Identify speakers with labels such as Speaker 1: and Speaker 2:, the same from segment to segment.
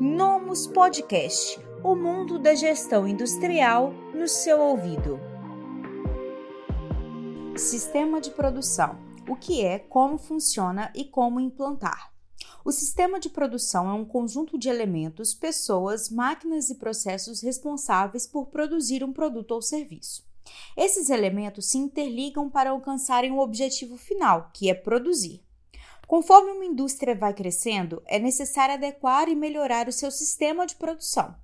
Speaker 1: Nomus Podcast o mundo da gestão industrial no seu ouvido. Sistema de produção: o que é, como funciona e como implantar. O sistema de produção é um conjunto de elementos, pessoas, máquinas e processos responsáveis por produzir um produto ou serviço. Esses elementos se interligam para alcançarem o objetivo final, que é produzir. Conforme uma indústria vai crescendo, é necessário adequar e melhorar o seu sistema de produção.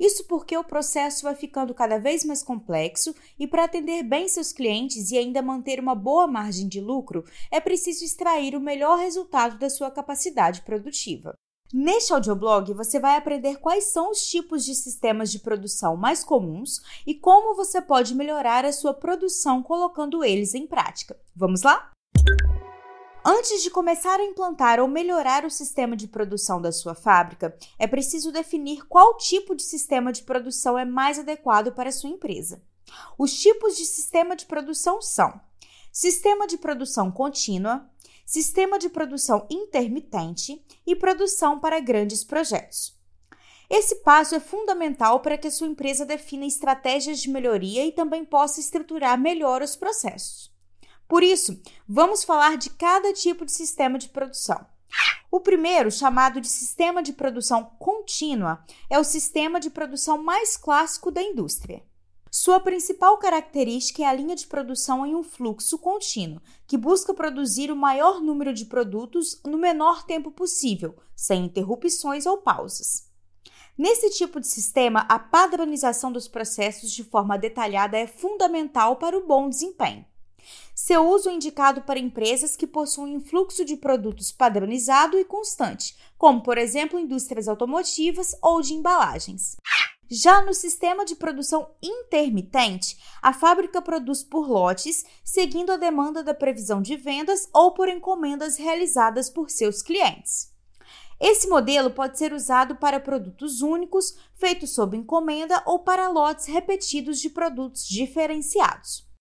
Speaker 1: Isso porque o processo vai ficando cada vez mais complexo e, para atender bem seus clientes e ainda manter uma boa margem de lucro, é preciso extrair o melhor resultado da sua capacidade produtiva. Neste audioblog, você vai aprender quais são os tipos de sistemas de produção mais comuns e como você pode melhorar a sua produção colocando eles em prática. Vamos lá? Antes de começar a implantar ou melhorar o sistema de produção da sua fábrica, é preciso definir qual tipo de sistema de produção é mais adequado para a sua empresa. Os tipos de sistema de produção são: sistema de produção contínua, sistema de produção intermitente e produção para grandes projetos. Esse passo é fundamental para que a sua empresa defina estratégias de melhoria e também possa estruturar melhor os processos. Por isso, vamos falar de cada tipo de sistema de produção. O primeiro, chamado de sistema de produção contínua, é o sistema de produção mais clássico da indústria. Sua principal característica é a linha de produção em um fluxo contínuo, que busca produzir o maior número de produtos no menor tempo possível, sem interrupções ou pausas. Nesse tipo de sistema, a padronização dos processos de forma detalhada é fundamental para o bom desempenho. Seu uso é indicado para empresas que possuem um fluxo de produtos padronizado e constante, como, por exemplo, indústrias automotivas ou de embalagens. Já no sistema de produção intermitente, a fábrica produz por lotes, seguindo a demanda da previsão de vendas ou por encomendas realizadas por seus clientes. Esse modelo pode ser usado para produtos únicos, feitos sob encomenda ou para lotes repetidos de produtos diferenciados.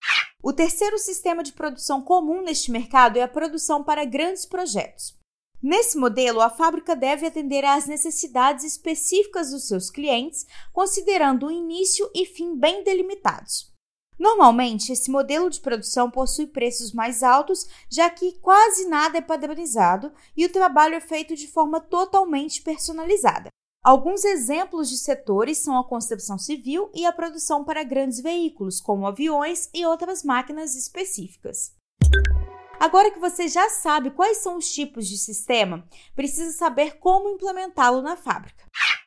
Speaker 1: O terceiro sistema de produção comum neste mercado é a produção para grandes projetos. Nesse modelo, a fábrica deve atender às necessidades específicas dos seus clientes, considerando o início e fim bem delimitados. Normalmente, esse modelo de produção possui preços mais altos, já que quase nada é padronizado e o trabalho é feito de forma totalmente personalizada. Alguns exemplos de setores são a construção civil e a produção para grandes veículos, como aviões e outras máquinas específicas. Agora que você já sabe quais são os tipos de sistema, precisa saber como implementá-lo na fábrica.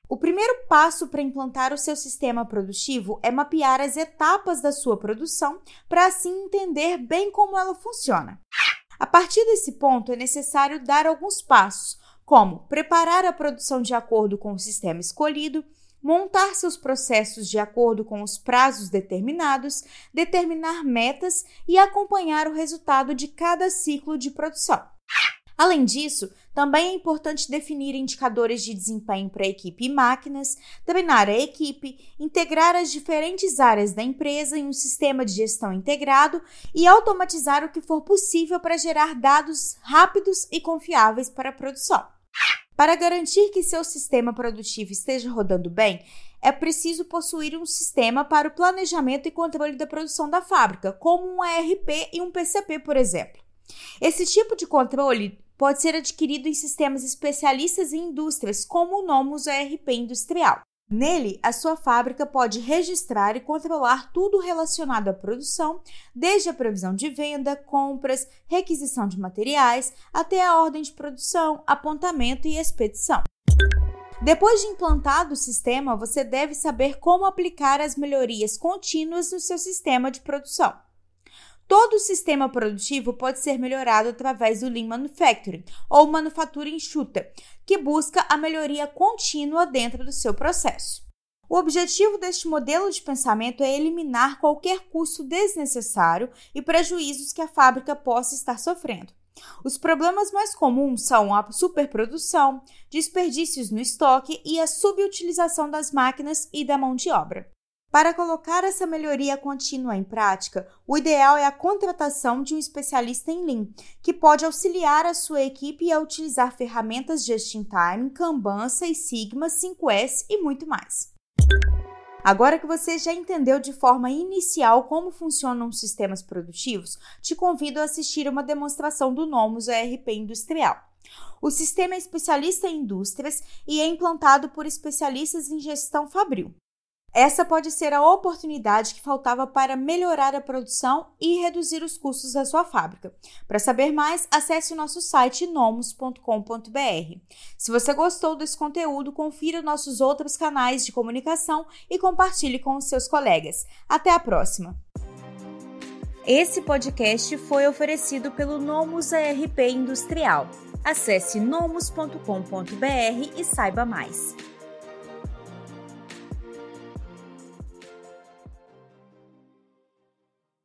Speaker 1: O primeiro passo para implantar o seu sistema produtivo é mapear as etapas da sua produção para assim entender bem como ela funciona. A partir desse ponto, é necessário dar alguns passos, como preparar a produção de acordo com o sistema escolhido, montar seus processos de acordo com os prazos determinados, determinar metas e acompanhar o resultado de cada ciclo de produção. Além disso, também é importante definir indicadores de desempenho para equipe e máquinas, treinar a equipe, integrar as diferentes áreas da empresa em um sistema de gestão integrado e automatizar o que for possível para gerar dados rápidos e confiáveis para a produção. Para garantir que seu sistema produtivo esteja rodando bem, é preciso possuir um sistema para o planejamento e controle da produção da fábrica, como um ERP e um PCP, por exemplo. Esse tipo de controle pode ser adquirido em sistemas especialistas em indústrias, como o Nomus ERP Industrial. Nele, a sua fábrica pode registrar e controlar tudo relacionado à produção, desde a previsão de venda, compras, requisição de materiais, até a ordem de produção, apontamento e expedição. Depois de implantado o sistema, você deve saber como aplicar as melhorias contínuas no seu sistema de produção. Todo o sistema produtivo pode ser melhorado através do Lean Manufacturing ou manufatura enxuta, que busca a melhoria contínua dentro do seu processo. O objetivo deste modelo de pensamento é eliminar qualquer custo desnecessário e prejuízos que a fábrica possa estar sofrendo. Os problemas mais comuns são a superprodução, desperdícios no estoque e a subutilização das máquinas e da mão de obra. Para colocar essa melhoria contínua em prática, o ideal é a contratação de um especialista em Lean, que pode auxiliar a sua equipe a utilizar ferramentas Just-in-Time, Kanban, Seis Sigma, 5S e muito mais. Agora que você já entendeu de forma inicial como funcionam os sistemas produtivos, te convido a assistir uma demonstração do Nomus ERP Industrial. O sistema é especialista em indústrias e é implantado por especialistas em gestão fabril. Essa pode ser a oportunidade que faltava para melhorar a produção e reduzir os custos da sua fábrica. Para saber mais, acesse o nosso site nomos.com.br. Se você gostou desse conteúdo, confira nossos outros canais de comunicação e compartilhe com os seus colegas. Até a próxima! Esse podcast foi oferecido pelo Nomus ARP Industrial. Acesse nomus.com.br e saiba mais.